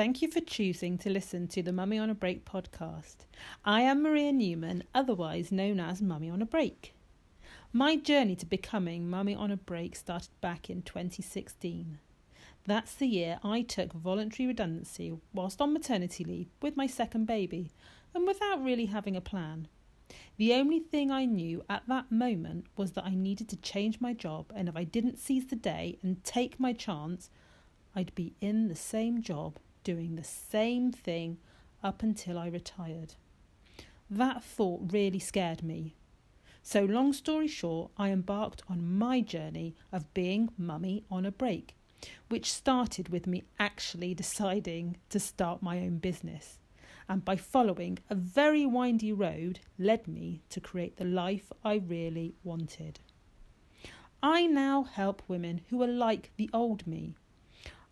Thank you for choosing to listen to the Mummy on a Break podcast. I am Maria Newman, otherwise known as Mummy on a Break. My journey to becoming Mummy on a Break started back in 2016. That's the year I took voluntary redundancy whilst on maternity leave with my second baby and without really having a plan. The only thing I knew at that moment was that I needed to change my job, and if I didn't seize the day and take my chance, I'd be in the same job doing the same thing up until I retired. That thought really scared me. So, long story short, I embarked on my journey of being mummy on a break, which started with me actually deciding to start my own business. And by following a very windy road, led me to create the life I really wanted. I now help women who are like the old me.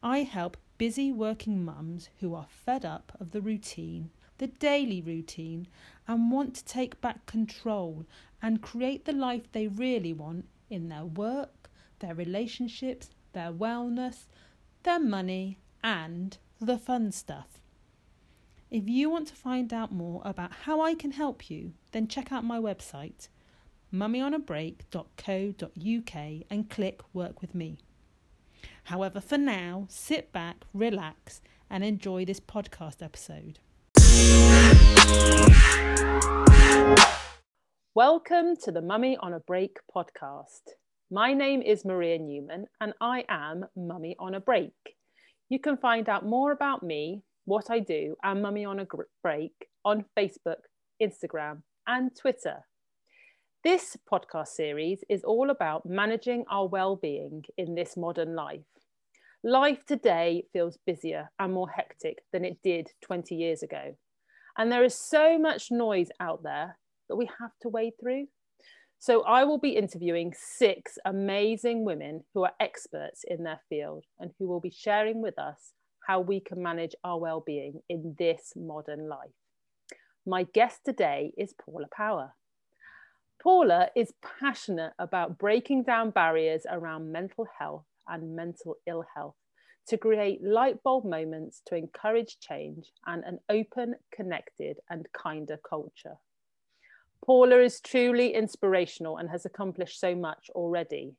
I help busy working mums who are fed up of the routine, the daily routine, and want to take back control and create the life they really want in their work, their relationships, their wellness, their money, and the fun stuff. If you want to find out more about how I can help you, then check out my website, mummyonabreak.co.uk, and click Work with Me. However, for now, sit back, relax, and enjoy this podcast episode. Welcome to the Mummy on a Break podcast. My name is Maria Newman and I am Mummy on a Break. You can find out more about me, what I do, and Mummy on a Break on Facebook, Instagram, and Twitter. This podcast series is all about managing our well-being in this modern life. Life today feels busier and more hectic than it did 20 years ago. And there is so much noise out there that we have to wade through. So, I will be interviewing six amazing women who are experts in their field and who will be sharing with us how we can manage our well-being in this modern life. My guest today is Paula Power. Paula is passionate about breaking down barriers around mental health and mental ill health to create light bulb moments to encourage change and an open, connected, and kinder culture. Paula is truly inspirational and has accomplished so much already.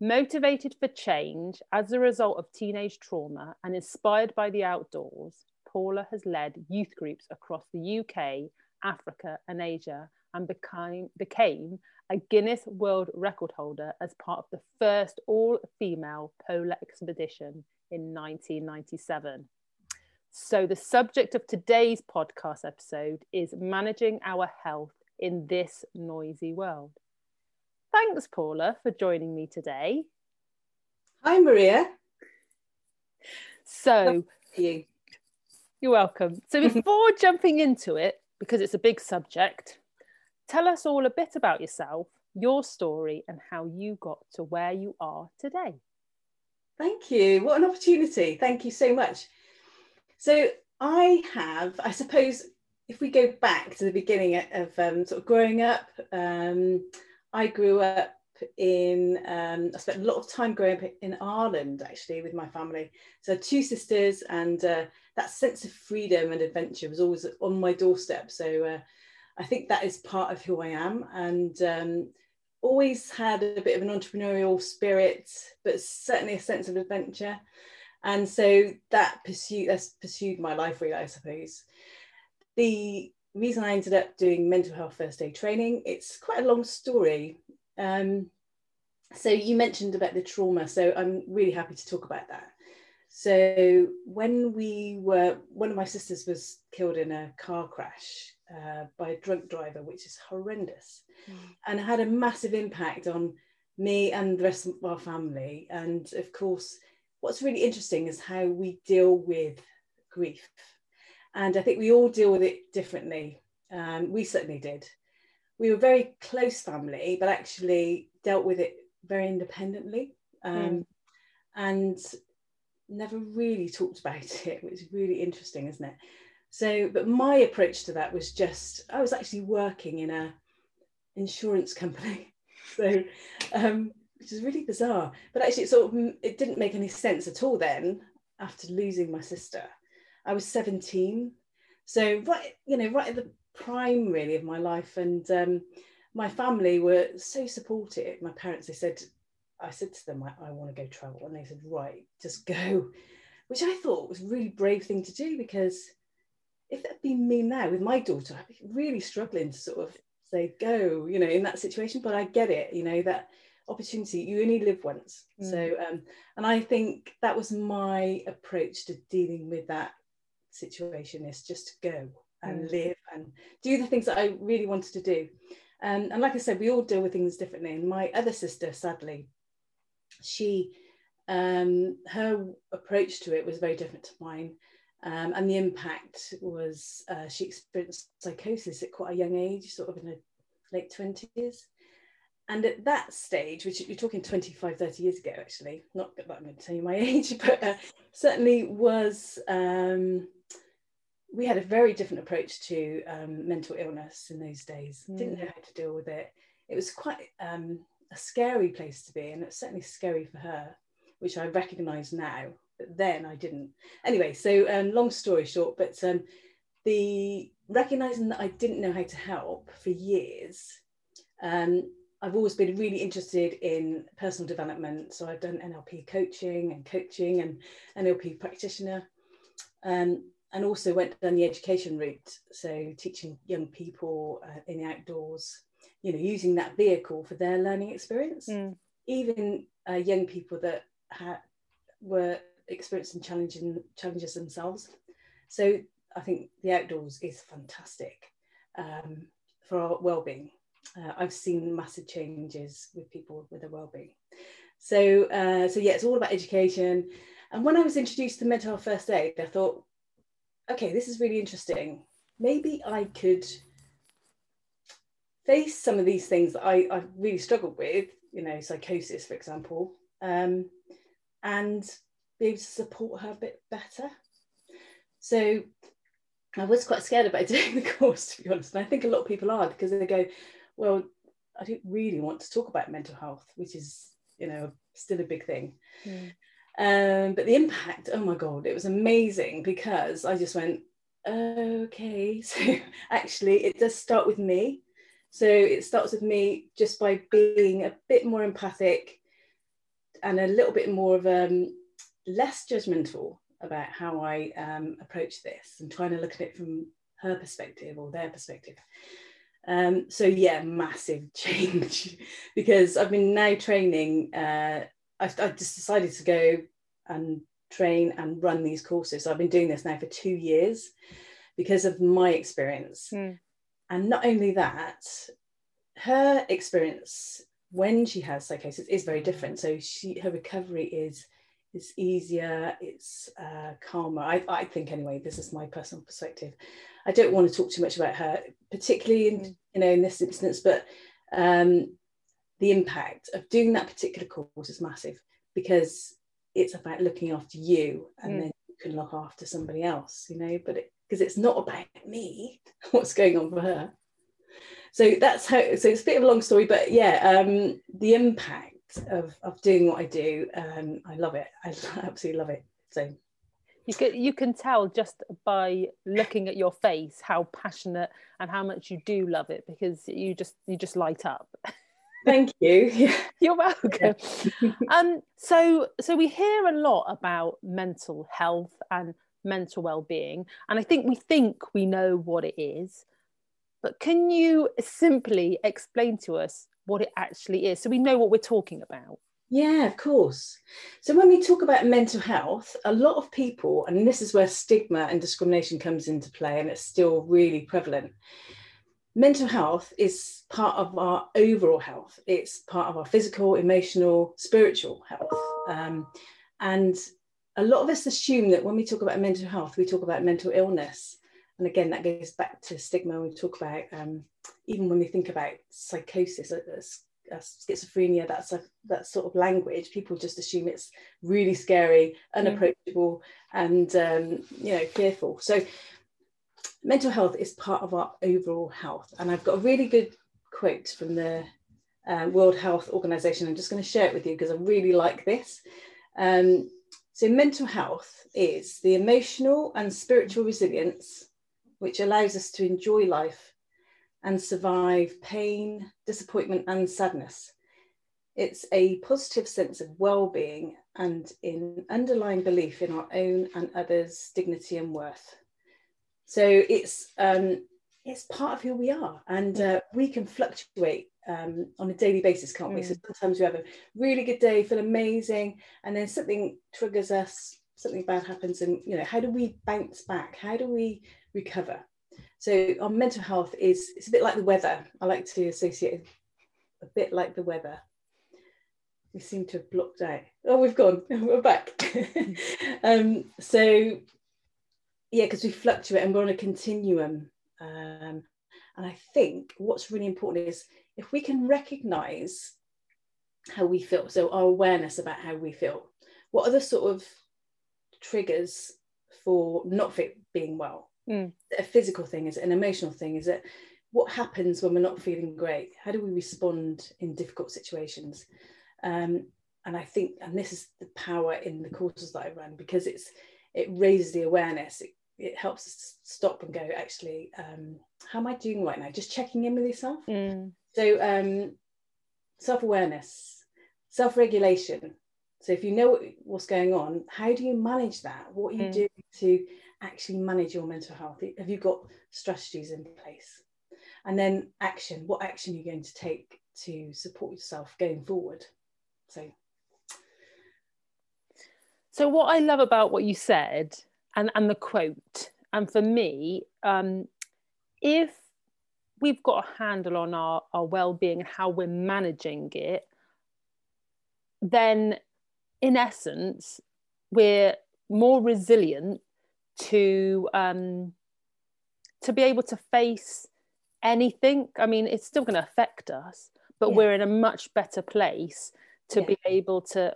Motivated for change as a result of teenage trauma and inspired by the outdoors, Paula has led youth groups across the UK, Africa, and Asia and became, became a Guinness World Record holder as part of the first all female polar expedition in 1997. So, the subject of today's podcast episode is managing our health in this noisy world. Thanks, Paula, for joining me today. Hi, Maria. So, you. You're welcome. So, before jumping into it, because it's a big subject, Tell us all a bit about yourself, your story, and how you got to where you are today. Thank you. What an opportunity. Thank you so much. So, I have, I suppose, if we go back to the beginning of um, sort of growing up, um, I grew up in, um, I spent a lot of time growing up in Ireland actually with my family. So, two sisters, and uh, that sense of freedom and adventure was always on my doorstep. So, uh, I think that is part of who I am and um, always had a bit of an entrepreneurial spirit, but certainly a sense of adventure. And so that pursued that's pursued my life really, I suppose. The reason I ended up doing mental health first aid training, it's quite a long story. Um, so you mentioned about the trauma, so I'm really happy to talk about that. So when we were, one of my sisters was killed in a car crash uh, by a drunk driver, which is horrendous, mm. and had a massive impact on me and the rest of our family. And of course, what's really interesting is how we deal with grief. And I think we all deal with it differently. Um, we certainly did. We were very close family, but actually dealt with it very independently. Um, mm. And never really talked about it, which is really interesting, isn't it? So, but my approach to that was just I was actually working in a insurance company, so um, which is really bizarre. But actually, it sort of it didn't make any sense at all then after losing my sister. I was 17. So right, you know, right at the prime really of my life. And um, my family were so supportive. My parents, they said, I said to them, I, I want to go travel. And they said, right, just go, which I thought was a really brave thing to do because if that had been me now with my daughter, I'd be really struggling to sort of say, go, you know, in that situation. But I get it, you know, that opportunity, you only live once. Mm. So, um, and I think that was my approach to dealing with that situation is just to go and mm. live and do the things that I really wanted to do. Um, and like I said, we all deal with things differently. And my other sister, sadly, she um, her approach to it was very different to mine. Um, and the impact was uh, she experienced psychosis at quite a young age, sort of in her late 20s. And at that stage, which you're talking 25, 30 years ago, actually, not that I'm going to tell you my age, but uh, certainly was, um, we had a very different approach to um, mental illness in those days. Mm. Didn't know how to deal with it. It was quite um, a scary place to be, and it's certainly scary for her, which I recognise now. But then I didn't. Anyway, so um, long story short, but um, the recognizing that I didn't know how to help for years. Um, I've always been really interested in personal development. So I've done NLP coaching and coaching and NLP practitioner. Um, and also went down the education route. So teaching young people uh, in the outdoors, you know, using that vehicle for their learning experience. Mm. Even uh, young people that had, were experiencing challenging challenges themselves. So I think the outdoors is fantastic um, for our well-being. Uh, I've seen massive changes with people with their well-being. So, uh, so yeah, it's all about education. And when I was introduced to mental health first aid, I thought, okay, this is really interesting. Maybe I could face some of these things that I, I really struggled with, you know, psychosis, for example, um, and be able to support her a bit better. So I was quite scared about doing the course, to be honest. And I think a lot of people are because they go, well, I don't really want to talk about mental health, which is, you know, still a big thing. Mm. Um, but the impact, oh my God, it was amazing because I just went, okay. So actually, it does start with me. So it starts with me just by being a bit more empathic and a little bit more of um, less judgmental about how I um, approach this and trying to look at it from her perspective or their perspective. Um, so yeah, massive change because I've been now training. Uh, I, I just decided to go and train and run these courses. So I've been doing this now for two years because of my experience. Mm. And not only that, her experience when she has psychosis is very different. So she her recovery is it's easier, it's uh, calmer. I, I think anyway, this is my personal perspective. I don't want to talk too much about her, particularly in you know in this instance, but um, the impact of doing that particular course is massive because it's about looking after you and mm. then you can look after somebody else, you know, but because it, it's not about me, what's going on for her. So that's how, so it's a bit of a long story, but yeah, um, the impact of, of doing what I do. Um, I love it. I absolutely love it. So you can you can tell just by looking at your face how passionate and how much you do love it because you just you just light up. Thank you. You're welcome. Yeah. um, so so we hear a lot about mental health and mental well-being, and I think we think we know what it is. But can you simply explain to us what it actually is so we know what we're talking about yeah, of course. So when we talk about mental health, a lot of people, and this is where stigma and discrimination comes into play, and it's still really prevalent. Mental health is part of our overall health. It's part of our physical, emotional, spiritual health. Um, and a lot of us assume that when we talk about mental health, we talk about mental illness. And again, that goes back to stigma. We talk about um, even when we think about psychosis, uh, uh, schizophrenia, that's a, that sort of language. People just assume it's really scary, unapproachable, and um, you know fearful. So mental health is part of our overall health. And I've got a really good quote from the uh, World Health Organization. I'm just going to share it with you because I really like this. Um, So, mental health is the emotional and spiritual resilience which allows us to enjoy life and survive pain, disappointment, and sadness. It's a positive sense of well being and in underlying belief in our own and others' dignity and worth. So it's um, it's part of who we are, and uh, we can fluctuate um, on a daily basis, can't mm. we? So mm. sometimes we have a really good day, feel amazing, and then something triggers us, something bad happens, and you know, how do we bounce back? How do we recover? So our mental health is it's a bit like the weather. I like to associate it a bit like the weather. We seem to have blocked out. Oh, we've gone. We're back. um, so yeah, because we fluctuate and we're on a continuum. Um, and I think what's really important is if we can recognize how we feel, so our awareness about how we feel, what are the sort of triggers for not fit being well? Mm. A physical thing? Is it an emotional thing? Is it what happens when we're not feeling great? How do we respond in difficult situations? Um, and I think, and this is the power in the courses that I run because it's it raises the awareness. It, it helps us stop and go. Actually, um, how am I doing right now? Just checking in with yourself. Mm. So um, self awareness, self regulation. So if you know what's going on, how do you manage that? What are you mm. doing to actually manage your mental health? Have you got strategies in place? And then action, what action are you going to take to support yourself going forward? So so what I love about what you said and, and the quote, and for me, um, if we've got a handle on our, our well-being and how we're managing it, then in essence, we're more resilient to um, to be able to face anything. I mean, it's still going to affect us, but yeah. we're in a much better place to yeah. be able to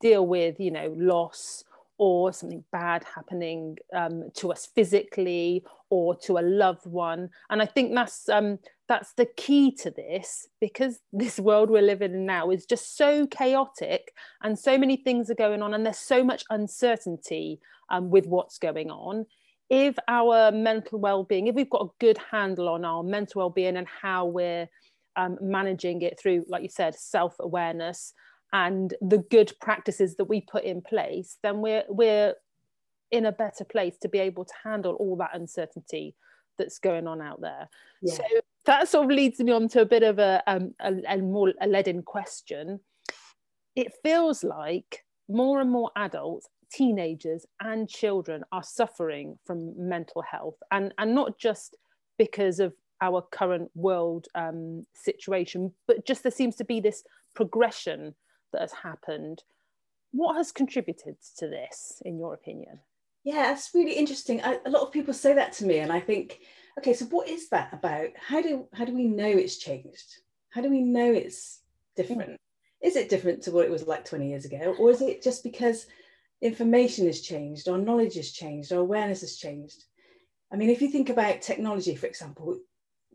deal with, you know, loss or something bad happening um, to us physically or to a loved one. And I think that's um, that's the key to this because this world we're living in now is just so chaotic and so many things are going on and there's so much uncertainty um, with what's going on if our mental well-being if we've got a good handle on our mental well-being and how we're um, managing it through like you said self-awareness and the good practices that we put in place then we're we're in a better place to be able to handle all that uncertainty that's going on out there yeah. so that sort of leads me on to a bit of a, um, a, a more a leading question it feels like more and more adults teenagers and children are suffering from mental health and and not just because of our current world um, situation but just there seems to be this progression that has happened what has contributed to this in your opinion? Yeah it's really interesting. I, a lot of people say that to me and i think okay so what is that about? How do how do we know it's changed? How do we know it's different? Is it different to what it was like 20 years ago or is it just because information has changed, our knowledge has changed, our awareness has changed. I mean, if you think about technology, for example,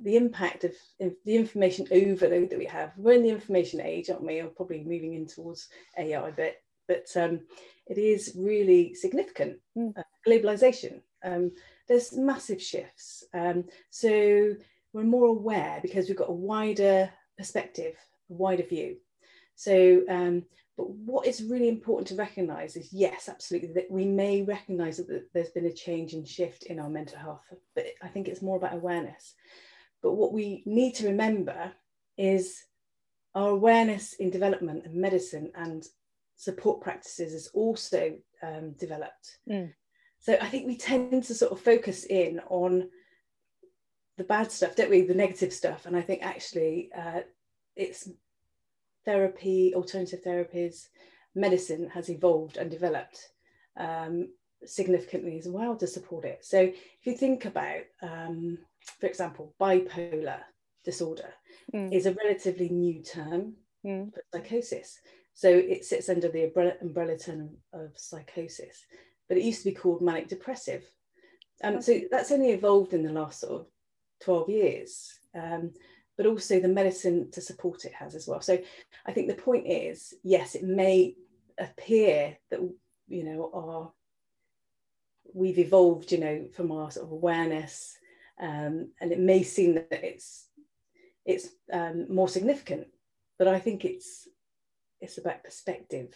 the impact of the information overload that we have, we're in the information age, aren't we? Or probably moving in towards AI a bit, but um, it is really significant. Mm. Uh, globalization, um, there's massive shifts. Um, so we're more aware because we've got a wider perspective, a wider view. So um, but what is really important to recognize is yes, absolutely, that we may recognize that there's been a change and shift in our mental health, but I think it's more about awareness. But what we need to remember is our awareness in development and medicine and support practices is also um, developed. Mm. So I think we tend to sort of focus in on the bad stuff, don't we? The negative stuff. And I think actually uh, it's therapy, alternative therapies, medicine has evolved and developed um, significantly as well to support it. So if you think about, um, for example, bipolar disorder mm. is a relatively new term mm. for psychosis. So it sits under the umbrella, umbrella term of psychosis, but it used to be called manic depressive. Um, so that's only evolved in the last sort of 12 years. Um, but also the medicine to support it has as well. So I think the point is, yes, it may appear that you know our we've evolved you know from our sort of awareness um, and it may seem that it's it's um, more significant but i think it's it's about perspective.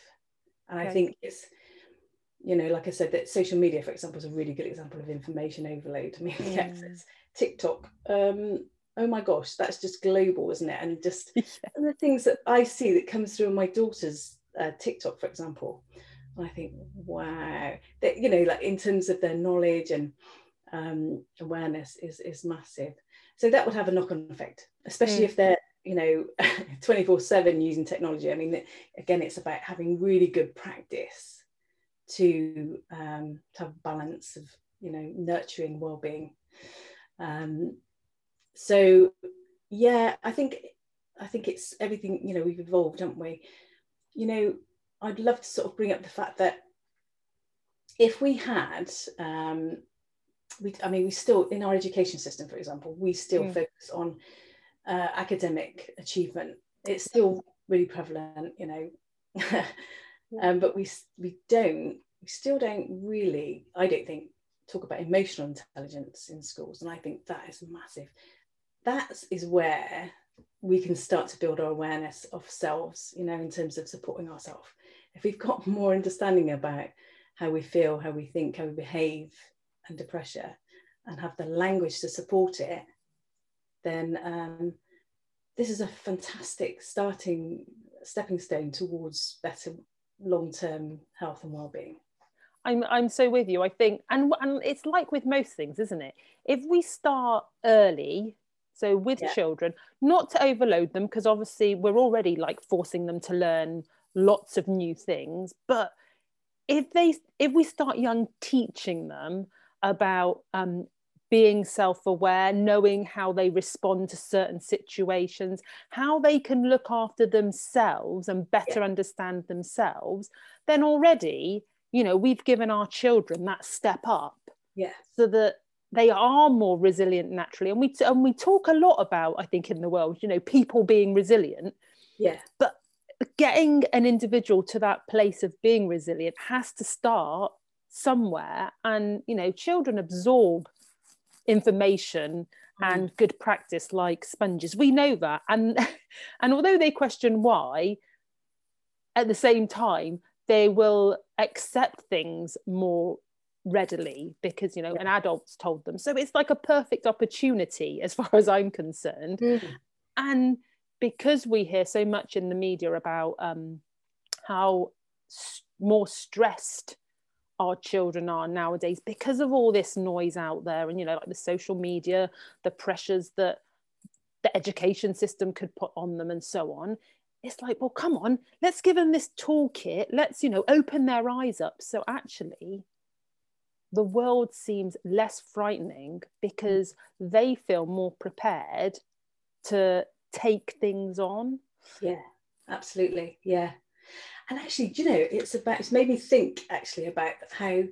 And okay. i think it's you know like i said that social media for example is a really good example of information overload. I mean access tiktok. Um, oh my gosh that's just global isn't it? And just yeah. and the things that i see that comes through my daughter's uh, tiktok for example and i think wow. That you know like in terms of their knowledge and um, awareness is is massive. So that would have a knock-on effect especially mm. if they're you know 24 7 using technology. I mean again it's about having really good practice to um, to have balance of you know nurturing well-being. Um, so yeah i think i think it's everything you know we've evolved haven't we? You know i'd love to sort of bring up the fact that if we had um, we i mean we still in our education system for example we still mm. focus on uh, academic achievement it's still really prevalent you know um, but we we don't we still don't really i don't think talk about emotional intelligence in schools and i think that is massive that is where we can start to build our awareness of selves, you know, in terms of supporting ourselves. If we've got more understanding about how we feel, how we think, how we behave under pressure, and have the language to support it, then um, this is a fantastic starting stepping stone towards better long-term health and well-being. I'm I'm so with you. I think, and and it's like with most things, isn't it? If we start early so with yeah. children, not to overload them because obviously we're already like forcing them to learn lots of new things, but if they if we start young teaching them about um, being self-aware knowing how they respond to certain situations how they can look after themselves and better yeah. understand themselves then already you know we've given our children that step up yeah. so that they are more resilient naturally. And we and we talk a lot about i think in the world you know people being resilient. Yeah. But getting an individual to that place of being resilient has to start somewhere and you know children absorb information mm. and good practice like sponges we know that and and although they question why at the same time they will accept things more readily because you know yeah. an adult's told them so it's like a perfect opportunity as far as i'm concerned mm. and because we hear so much in the media about um, how st- more stressed our children are nowadays because of all this noise out there and you know like the social media the pressures that the education system could put on them and so on. It's like well come on let's give them this toolkit. Let's you know open their eyes up. So actually the world seems less frightening because they feel more prepared to take things on. Yeah, absolutely. Yeah. And actually, you know, it's about, it's made me think actually about how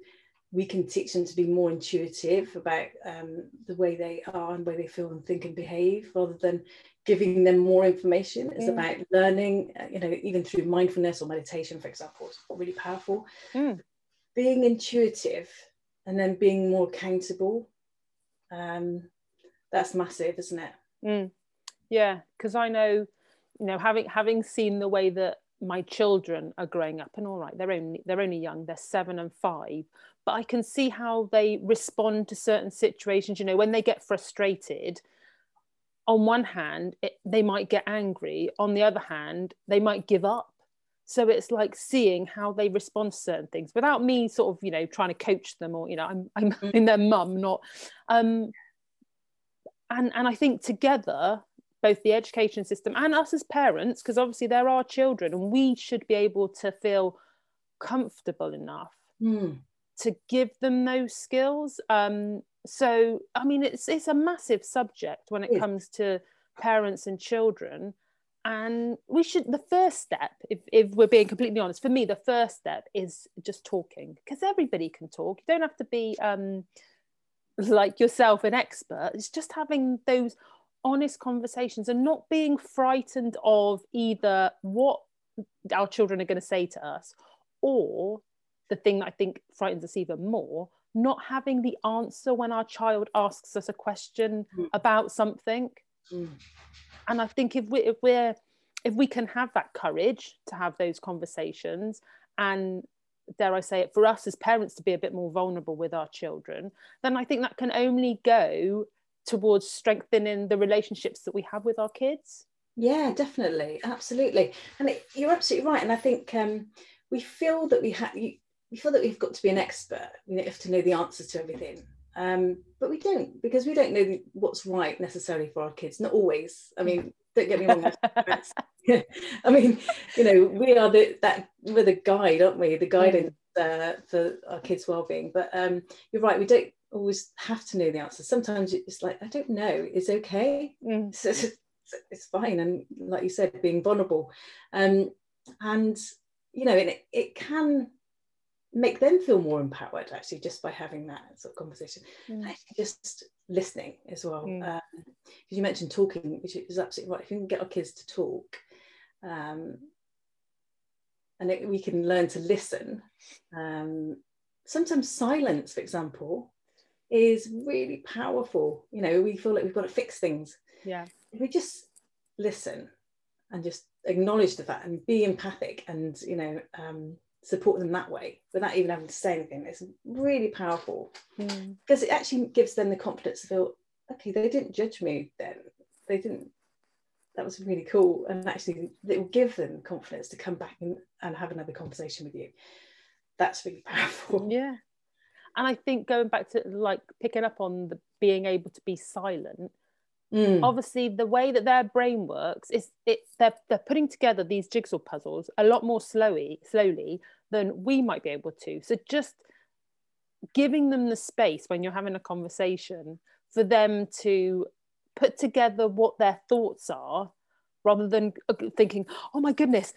we can teach them to be more intuitive about um, the way they are and way they feel and think and behave rather than giving them more information. It's mm. about learning, uh, you know, even through mindfulness or meditation, for example, it's really powerful. Mm. Being intuitive and then being more accountable um, that's massive isn't it mm. Yeah because i know you know having having seen the way that my children are growing up and all right they're only they're only young they're seven and five but i can see how they respond to certain situations you know when they get frustrated on one hand it, they might get angry on the other hand they might give up so it's like seeing how they respond to certain things without me sort of you know trying to coach them or you know i'm i'm mm. in their mum not um and and i think together both the education system and us as parents because obviously there are children and we should be able to feel comfortable enough mm. to give them those skills. Um so i mean it's it's a massive subject when it comes to parents and children. And we should the first step if, if we're being completely honest for me the first step is just talking because everybody can talk. You don't have to be um, like yourself an expert. It's just having those honest conversations and not being frightened of either what our children are going to say to us or the thing that I think frightens us even more, not having the answer when our child asks us a question mm. about something. Mm. And I think if we if we're if we can have that courage to have those conversations and dare I say it, for us as parents to be a bit more vulnerable with our children, then I think that can only go towards strengthening the relationships that we have with our kids. Yeah, definitely, absolutely, and it, you're absolutely right. And I think um, we feel that we have we feel that we've got to be an expert. We have to know the answers to everything, um, but we don't because we don't know what's right necessarily for our kids. Not always. I mean, don't get me wrong. I mean, you know, we are the that we're the guide, aren't we? The guidance uh, for our kids' well-being. But um, you're right. We don't always have to know the answer. Sometimes it's like I don't know. It's okay. Mm. So it's, it's, fine. And like you said, being vulnerable, um, and you know, it it can make them feel more empowered actually just by having that sort of conversation mm. just listening as well because mm. um, you mentioned talking which is absolutely right if you can get our kids to talk um, and it, we can learn to listen um, sometimes silence for example is really powerful. You know we feel like we've got to fix things. Yeah. If we just listen and just acknowledge the fact and be empathic and you know um, support them that way without even having to say anything it's really powerful. Mm. because it actually gives them the confidence to feel okay they didn't judge me then. They didn't that was really cool. And actually it will give them confidence to come back and, and have another conversation with you. That's really powerful. Yeah and i think going back to like picking up on the being able to be silent mm. obviously the way that their brain works is it they're, they're putting together these jigsaw puzzles a lot more slowly slowly than we might be able to so just giving them the space when you're having a conversation for them to put together what their thoughts are rather than uh, thinking oh my goodness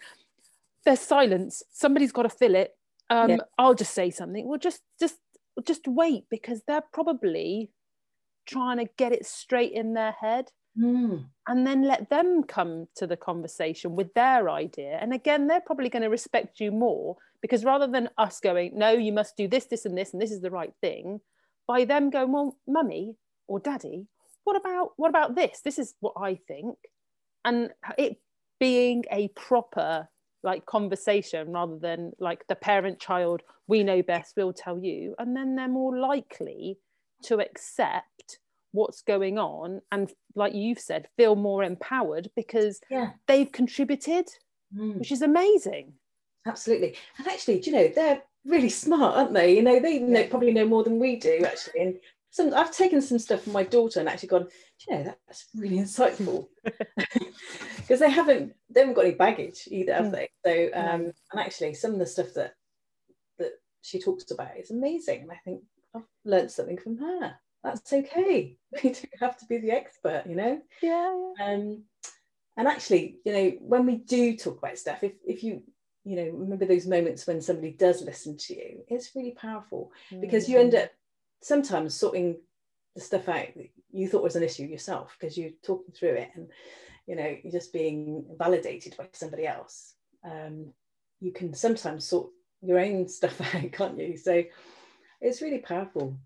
there's silence somebody's got to fill it um, yeah. i'll just say something well just just just wait because they're probably trying to get it straight in their head. Mm. and then let them come to the conversation with their idea. And again they're probably going to respect you more because rather than us going no you must do this this and this and this is the right thing by them going well mummy or daddy what about what about this? This is what i think. And it being a proper like conversation rather than like the parent child we know best we'll tell you and then they're more likely to accept what's going on and like you've said feel more empowered because yeah. they've contributed mm. which is amazing absolutely and actually do you know they're really smart aren't they you know they know, probably know more than we do actually and some I've taken some stuff from my daughter and actually gone, you know, that's really insightful. Because they haven't they haven't got any baggage either, have mm. they? So um, and actually some of the stuff that that she talks about is amazing. And I think I've learned something from her. That's okay. We don't have to be the expert, you know? Yeah. yeah. Um and actually, you know, when we do talk about stuff, if if you you know remember those moments when somebody does listen to you it's really powerful mm. because you end up sometimes sorting the stuff out that you thought was an issue yourself because you're talking through it and you know you're just being validated by somebody else. Um, you can sometimes sort your own stuff out can't you? So it's really powerful.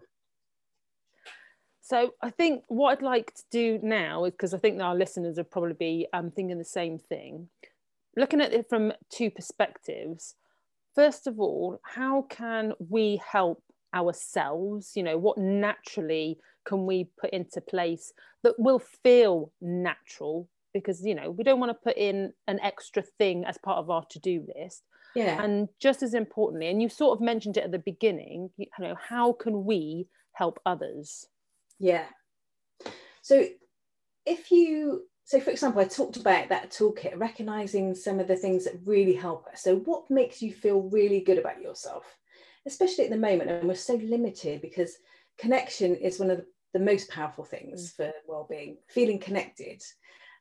So I think what I'd like to do now is because I think our listeners will probably be um, thinking the same thing. Looking at it from two perspectives, first of all, how can we help ourselves you know what naturally can we put into place that will feel natural? Because you know we don't want to put in an extra thing as part of our to-do list. Yeah. And just as importantly and you sort of mentioned it at the beginning you know how can we help others? Yeah. So if you so for example i talked about that toolkit recognizing some of the things that really help us. So what makes you feel really good about yourself especially at the moment, and we're so limited because connection is one of the, most powerful things mm. for well-being. Feeling connected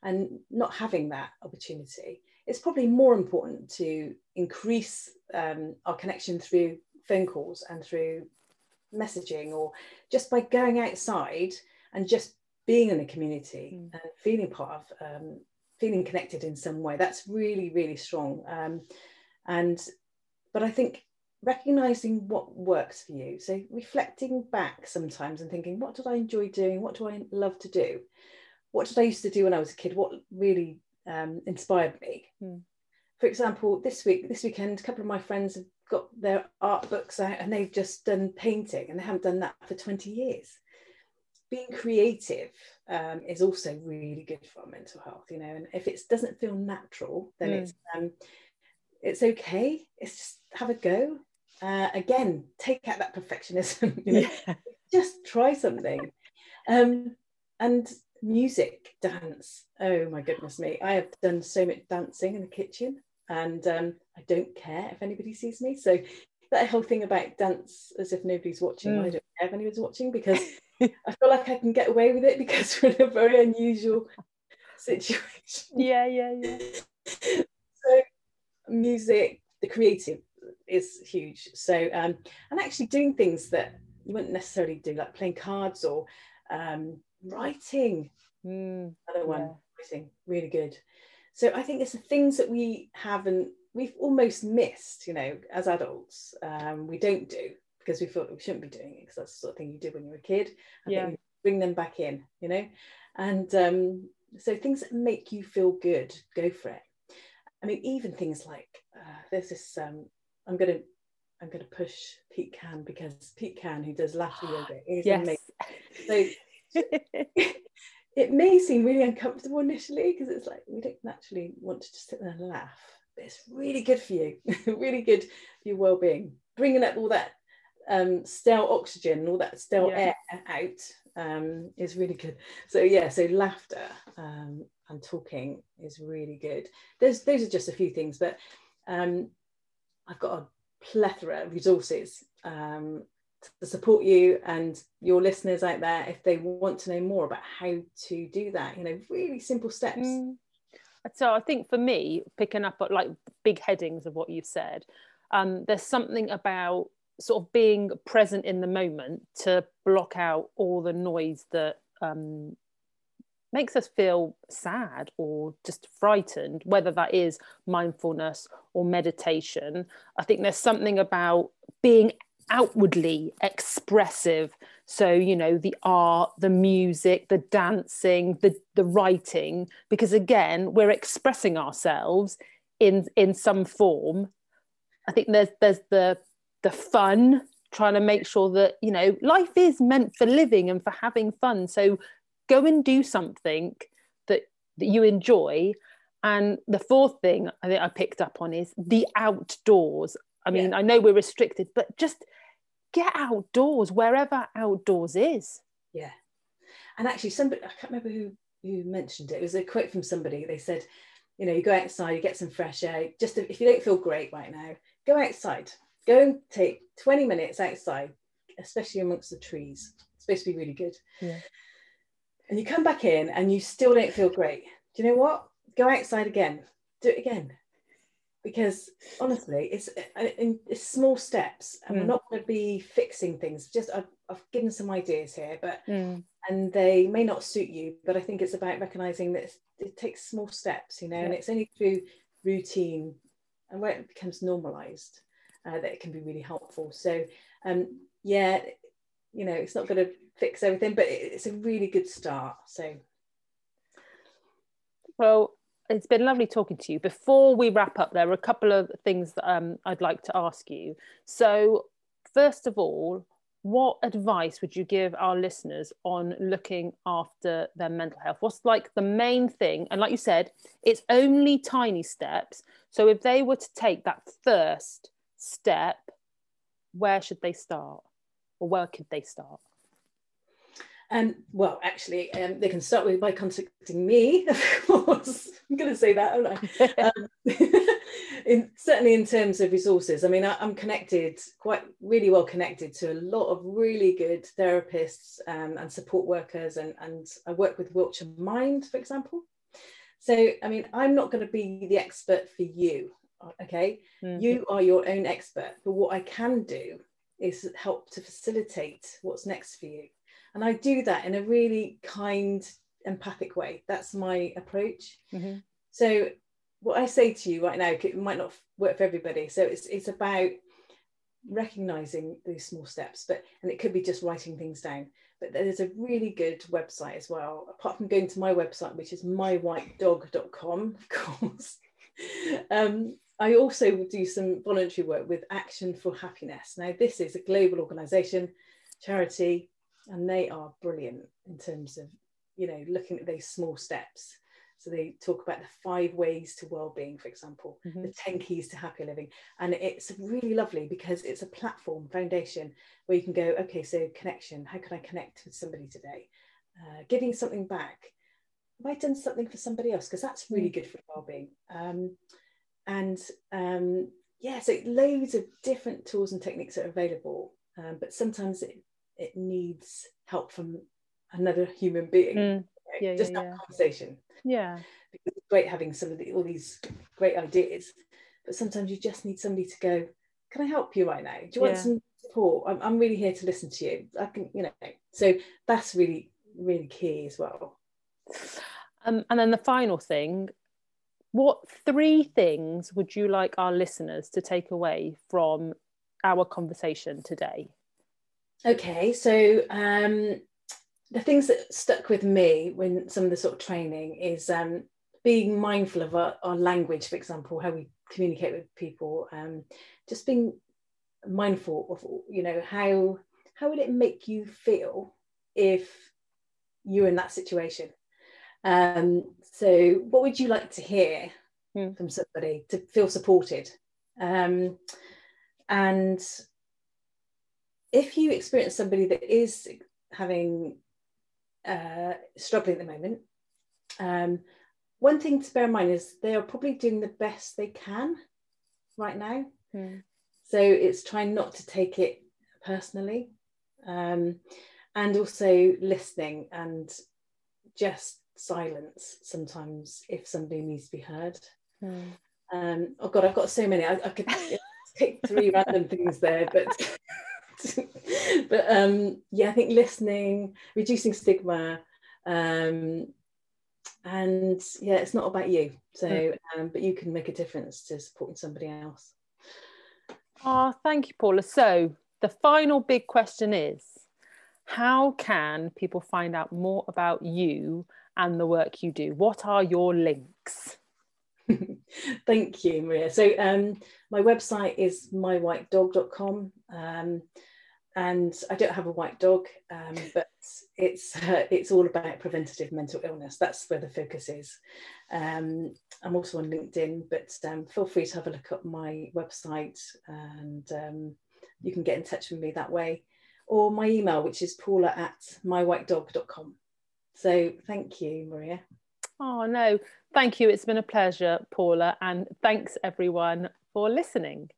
and not having that opportunity, it's probably more important to increase um, our connection through phone calls and through messaging, or just by going outside and just being in a community mm. and feeling part of, um, feeling connected in some way. That's really, really strong. Um, and but I think recognizing what works for you. So reflecting back sometimes and thinking, what did I enjoy doing? What do I love to do? What did I used to do when I was a kid? What really um, inspired me? Hmm. For example, this week, this weekend, a couple of my friends have got their art books out and they've just done painting and they haven't done that for 20 years. Being creative um, is also really good for our mental health, you know, and if it doesn't feel natural, then Mm. it's um, it's okay. It's just have a go. Uh, again, take out that perfectionism. You know, Yeah. just try something. Um, and music, dance. Oh my goodness me! I have done so much dancing in the kitchen, and um, I don't care if anybody sees me. So that whole thing about dance as if nobody's watching, Mm. I don't care if anybody's watching because I feel like I can get away with it because we're in a very unusual situation. yeah, yeah, yeah. so music, the creative is huge. So um, and actually doing things that you wouldn't necessarily do, like playing cards or um, writing. Mm, Another one, Yeah. writing, really good. So I think it's the things that we haven't, we've almost missed, you know, as adults. Um, we don't do because we thought we shouldn't be doing it because that's the sort of thing you did when you were a kid. I Yeah. think bring them back in, you know, and um, so things that make you feel good, go for it. I mean, even things like uh, there's this. Um, I'm gonna, I'm gonna push Pete Can because Pete Can, who does laughter yoga, is amazing. yes. So it may seem really uncomfortable initially because it's like we don't naturally want to just sit there and laugh, but it's really good for you, really good for your well-being. Bringing up all that um, stale oxygen, all that stale Yeah. air out um, is really good. So yeah, so laughter um, and talking is really good. Those those are just a few things, but um, I've got a plethora of resources um, to support you and your listeners out there if they want to know more about how to do that. You know, really simple steps. Mm. So I think for me, picking up at like big headings of what you've said, um, there's something about sort of being present in the moment to block out all the noise that um, makes us feel sad or just frightened, whether that is mindfulness or meditation. I think there's something about being outwardly expressive. So, you know, the art, the music, the dancing, the, the writing, because again, we're expressing ourselves in in some form. I think there's there's the the fun, trying to make sure that, you know, life is meant for living and for having fun. So go and do something that that you enjoy. And the fourth thing I think I picked up on is the outdoors. I mean, I know we're restricted, but just get outdoors wherever outdoors is. Yeah. And actually, somebody, I can't remember who, who mentioned it. It was a quote from somebody. They said, you know, you go outside, you get some fresh air. Just if if you don't feel great right now, go outside. Go and take 20 minutes outside, especially amongst the trees. It's supposed to be really good. Yeah. And you come back in and you still don't feel great. Do you know what? Go outside again. Do it again. Because honestly, it's, uh, in, it's small steps and we're Mm. not going to be fixing things. Just I've, I've given some ideas here, but Mm. and they may not suit you but i think it's about recognizing that it takes small steps you know and it's only through routine and where it becomes normalized uh, that it can be really helpful so um yeah you know it's not going to fix everything but it's a really good start so Well, it's been lovely talking to you. Before we wrap up, there are a couple of things that um, I'd like to ask you. So, first of all, what advice would you give our listeners on looking after their mental health? What's like the main thing? And like you said, it's only tiny steps. So, if they were to take that first step, where should they start? Or where could they start? Um, well, actually, um, they can start with by contacting me, of course. I'm going to say that, aren't I? Um, in, certainly, in terms of resources, I mean, I, I'm connected, quite really well connected to a lot of really good therapists um, and support workers, and, and I work with Wiltshire Mind, for example. So, I mean, I'm not going to be the expert for you, okay? Mhm. You are your own expert, but what I can do is help to facilitate what's next for you. And I do that in a really kind, empathic way. That's my approach. Mhm. So, what I say to you right now, it might not work for everybody. So, it's, it's about recognizing these small steps but and it could be just writing things down but there's a really good website as well apart from going to my website which is mywhitedog.com of course um, i also do some voluntary work with action for happiness now this is a global organization charity and they are brilliant in terms of you know looking at those small steps so they talk about the five ways to well-being, for example, mm-hmm. the 10 keys to happier living. And it's really lovely because it's a platform foundation where you can go, okay, so connection, how can I connect with somebody today? Uh, giving something back. Have I done something for somebody else? Because that's really mm. good for well-being. Um, and um, yeah, so loads of different tools and techniques are available, um, but sometimes it, it needs help from another human being. Mm. Yeah, just yeah, that yeah. conversation. Yeah. Because it's great having some of the, all these great ideas, but sometimes you just need somebody to go, can I help you right now? Do you want some support? I'm, I'm really here to listen to you. I can, you know, so that's really, really key as well. Um, and then the final thing, what three things would you like our listeners to take away from our conversation today? Okay, so um, the things that stuck with me when some of the sort of training is um, being mindful of our, our, language, for example, how we communicate with people, um, just being mindful of, you know, how how would it make you feel if you're in that situation? Um, so, what would you like to hear mm. from somebody to feel supported? Um, and if you experience somebody that is having uh, struggling at the moment. Um, one thing to bear in mind is they are probably doing the best they can right now. Mm. So it's trying not to take it personally um, and also listening and just silence sometimes if somebody needs to be heard. Mm. Um, oh God, I've got so many. I, I could pick three random things there, but but um, yeah, I think listening, reducing stigma, um, and yeah, it's not about you. So, hmm. um, but you can make a difference to supporting somebody else. Oh, thank you, Paula. So, the final big question is how can people find out more about you and the work you do? What are your links? Thank you, Maria. So um, my website is mywhitedog.com. Um, and I don't have a white dog, um, but it's uh, it's all about preventative mental illness. That's where the focus is. Um, I'm also on LinkedIn, but um, feel free to have a look at my website, and um, you can get in touch with me that way, or my email, which is paula at mywhitedog.com. So thank you, Maria. Oh no, thank you. It's been a pleasure, Paula, and thanks everyone for listening.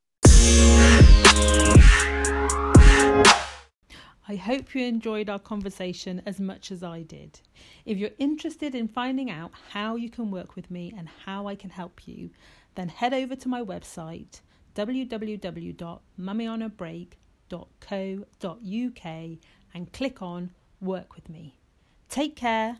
I hope you enjoyed our conversation as much as I did. If you're interested in finding out how you can work with me and how I can help you, then head over to my website www.mummyonabreak.co.uk and click on Work with Me. Take care.